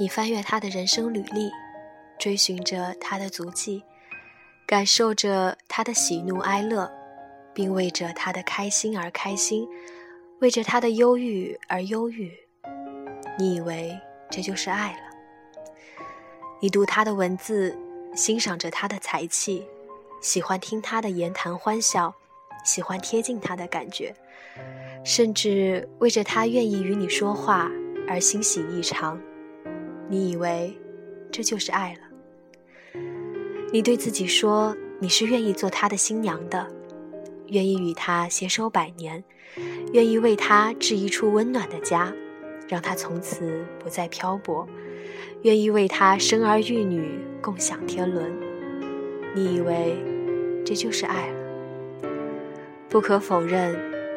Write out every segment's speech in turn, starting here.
你翻阅他的人生履历，追寻着他的足迹，感受着他的喜怒哀乐，并为着他的开心而开心，为着他的忧郁而忧郁。你以为这就是爱了？你读他的文字，欣赏着他的才气，喜欢听他的言谈欢笑，喜欢贴近他的感觉，甚至为着他愿意与你说话而欣喜异常。你以为这就是爱了？你对自己说你是愿意做他的新娘的，愿意与他携手百年，愿意为他置一处温暖的家，让他从此不再漂泊，愿意为他生儿育女，共享天伦。你以为这就是爱了？不可否认，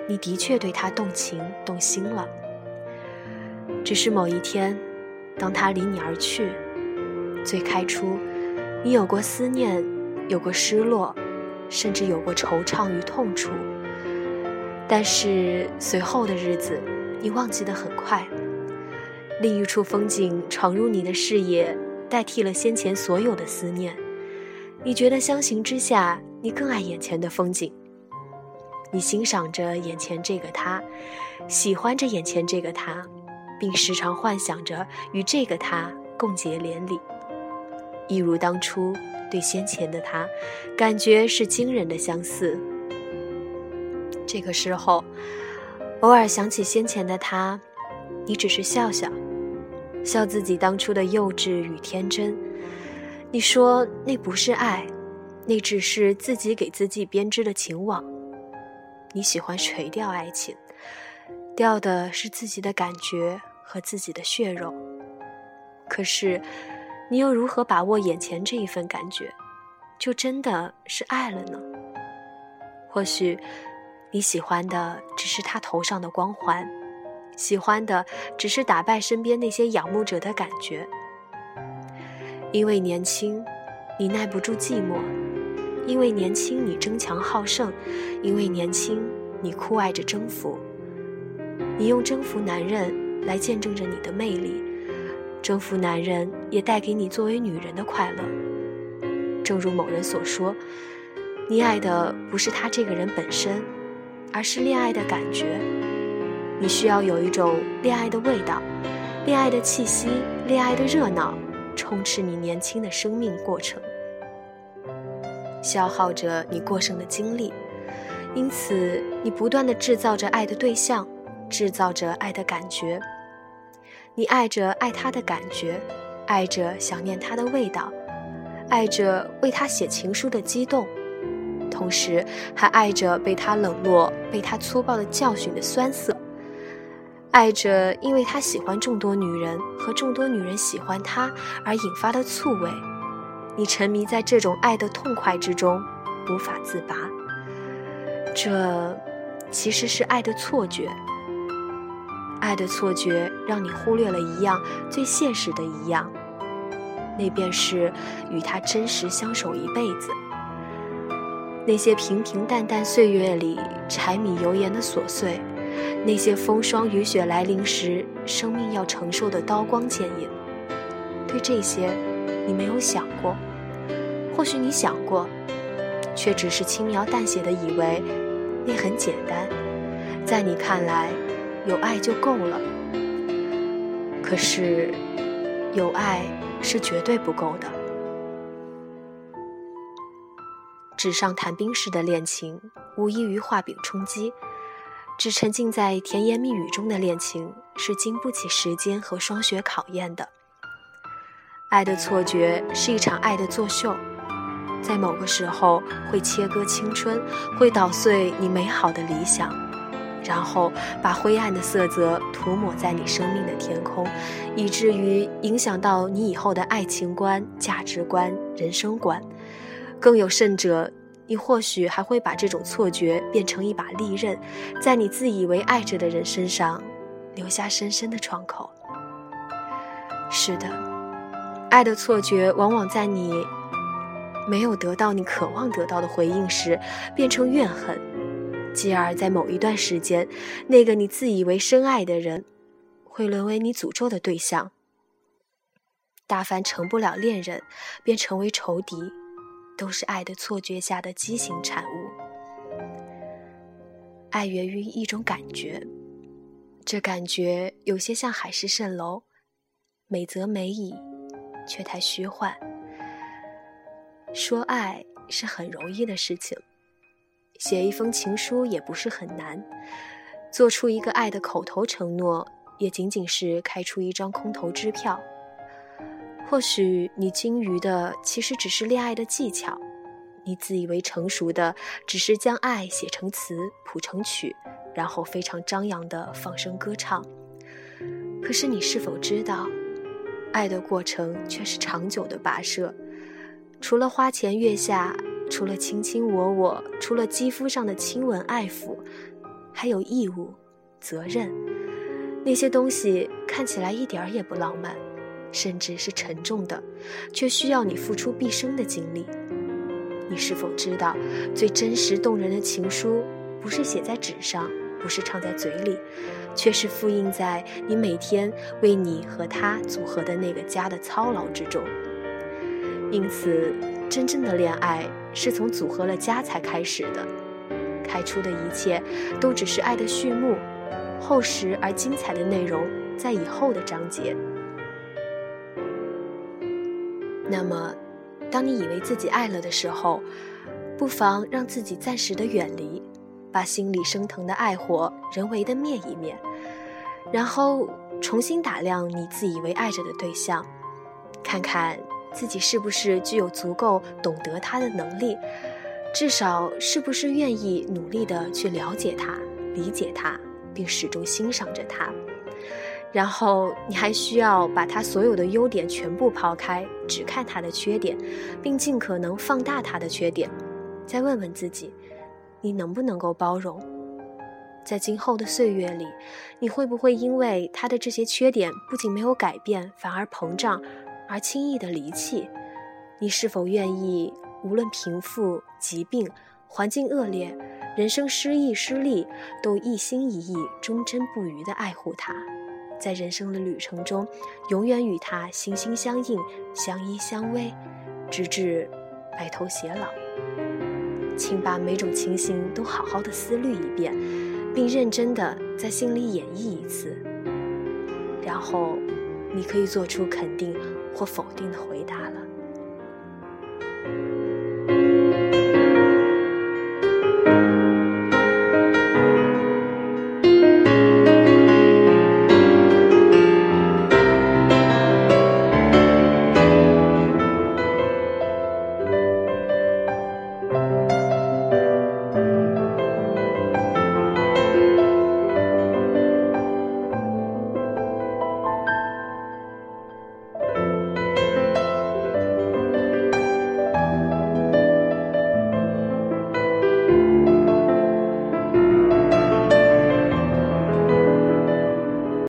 你的确对他动情动心了，只是某一天。当他离你而去，最开初，你有过思念，有过失落，甚至有过惆怅与痛楚。但是随后的日子，你忘记得很快。另一处风景闯入你的视野，代替了先前所有的思念。你觉得相形之下，你更爱眼前的风景。你欣赏着眼前这个他，喜欢着眼前这个他。并时常幻想着与这个他共结连理，一如当初对先前的他，感觉是惊人的相似。这个时候，偶尔想起先前的他，你只是笑笑，笑自己当初的幼稚与天真。你说那不是爱，那只是自己给自己编织的情网。你喜欢垂钓爱情，钓的是自己的感觉。和自己的血肉，可是，你又如何把握眼前这一份感觉，就真的是爱了呢？或许，你喜欢的只是他头上的光环，喜欢的只是打败身边那些仰慕者的感觉。因为年轻，你耐不住寂寞；因为年轻，你争强好胜；因为年轻，你酷爱着征服。你用征服男人。来见证着你的魅力，征服男人也带给你作为女人的快乐。正如某人所说，你爱的不是他这个人本身，而是恋爱的感觉。你需要有一种恋爱的味道，恋爱的气息，恋爱的热闹，充斥你年轻的生命过程，消耗着你过剩的精力。因此，你不断的制造着爱的对象。制造着爱的感觉，你爱着爱他的感觉，爱着想念他的味道，爱着为他写情书的激动，同时还爱着被他冷落、被他粗暴的教训的酸涩，爱着因为他喜欢众多女人和众多女人喜欢他而引发的醋味。你沉迷在这种爱的痛快之中，无法自拔。这其实是爱的错觉。爱的错觉让你忽略了一样最现实的一样，那便是与他真实相守一辈子。那些平平淡淡岁月里柴米油盐的琐碎，那些风霜雨雪来临时生命要承受的刀光剑影，对这些你没有想过，或许你想过，却只是轻描淡写的以为那很简单，在你看来。有爱就够了，可是有爱是绝对不够的。纸上谈兵式的恋情，无异于画饼充饥；只沉浸在甜言蜜语中的恋情，是经不起时间和霜雪考验的。爱的错觉是一场爱的作秀，在某个时候会切割青春，会捣碎你美好的理想。然后把灰暗的色泽涂抹在你生命的天空，以至于影响到你以后的爱情观、价值观、人生观。更有甚者，你或许还会把这种错觉变成一把利刃，在你自以为爱着的人身上留下深深的创口。是的，爱的错觉往往在你没有得到你渴望得到的回应时，变成怨恨，继而在某一段时间，那个你自以为深爱的人，会沦为你诅咒的对象。大凡成不了恋人，便成为仇敌，都是爱的错觉下的畸形产物。爱源于一种感觉，这感觉有些像海市蜃楼，美则美矣，却太虚幻。说爱是很容易的事情，写一封情书也不是很难，做出一个爱的口头承诺，也仅仅是开出一张空头支票。或许你精于的其实只是恋爱的技巧，你自以为成熟的只是将爱写成词谱成曲，然后非常张扬的放声歌唱。可是你是否知道，爱的过程却是长久的跋涉？除了花前月下，除了卿卿我我，除了肌肤上的亲吻爱抚，还有义务、责任，那些东西看起来一点儿也不浪漫。甚至是沉重的，却需要你付出毕生的精力。你是否知道，最真实动人的情书，不是写在纸上，不是唱在嘴里，却是复印在你每天为你和他组合的那个家的操劳之中。因此，真正的恋爱是从组合了家才开始的，开出的一切都只是爱的序幕，厚实而精彩的内容在以后的章节。那么，当你以为自己爱了的时候，不妨让自己暂时的远离，把心里升腾的爱火人为的灭一灭，然后重新打量你自以为爱着的对象，看看自己是不是具有足够懂得他的能力，至少是不是愿意努力的去了解他、理解他，并始终欣赏着他。然后你还需要把他所有的优点全部抛开，只看他的缺点，并尽可能放大他的缺点。再问问自己，你能不能够包容？在今后的岁月里，你会不会因为他的这些缺点不仅没有改变，反而膨胀，而轻易的离弃？你是否愿意，无论贫富、疾病、环境恶劣、人生失意失利，都一心一意、忠贞不渝地爱护他？在人生的旅程中，永远与他心心相印、相依相偎，直至白头偕老。请把每种情形都好好的思虑一遍，并认真的在心里演绎一次，然后你可以做出肯定或否定的回答了。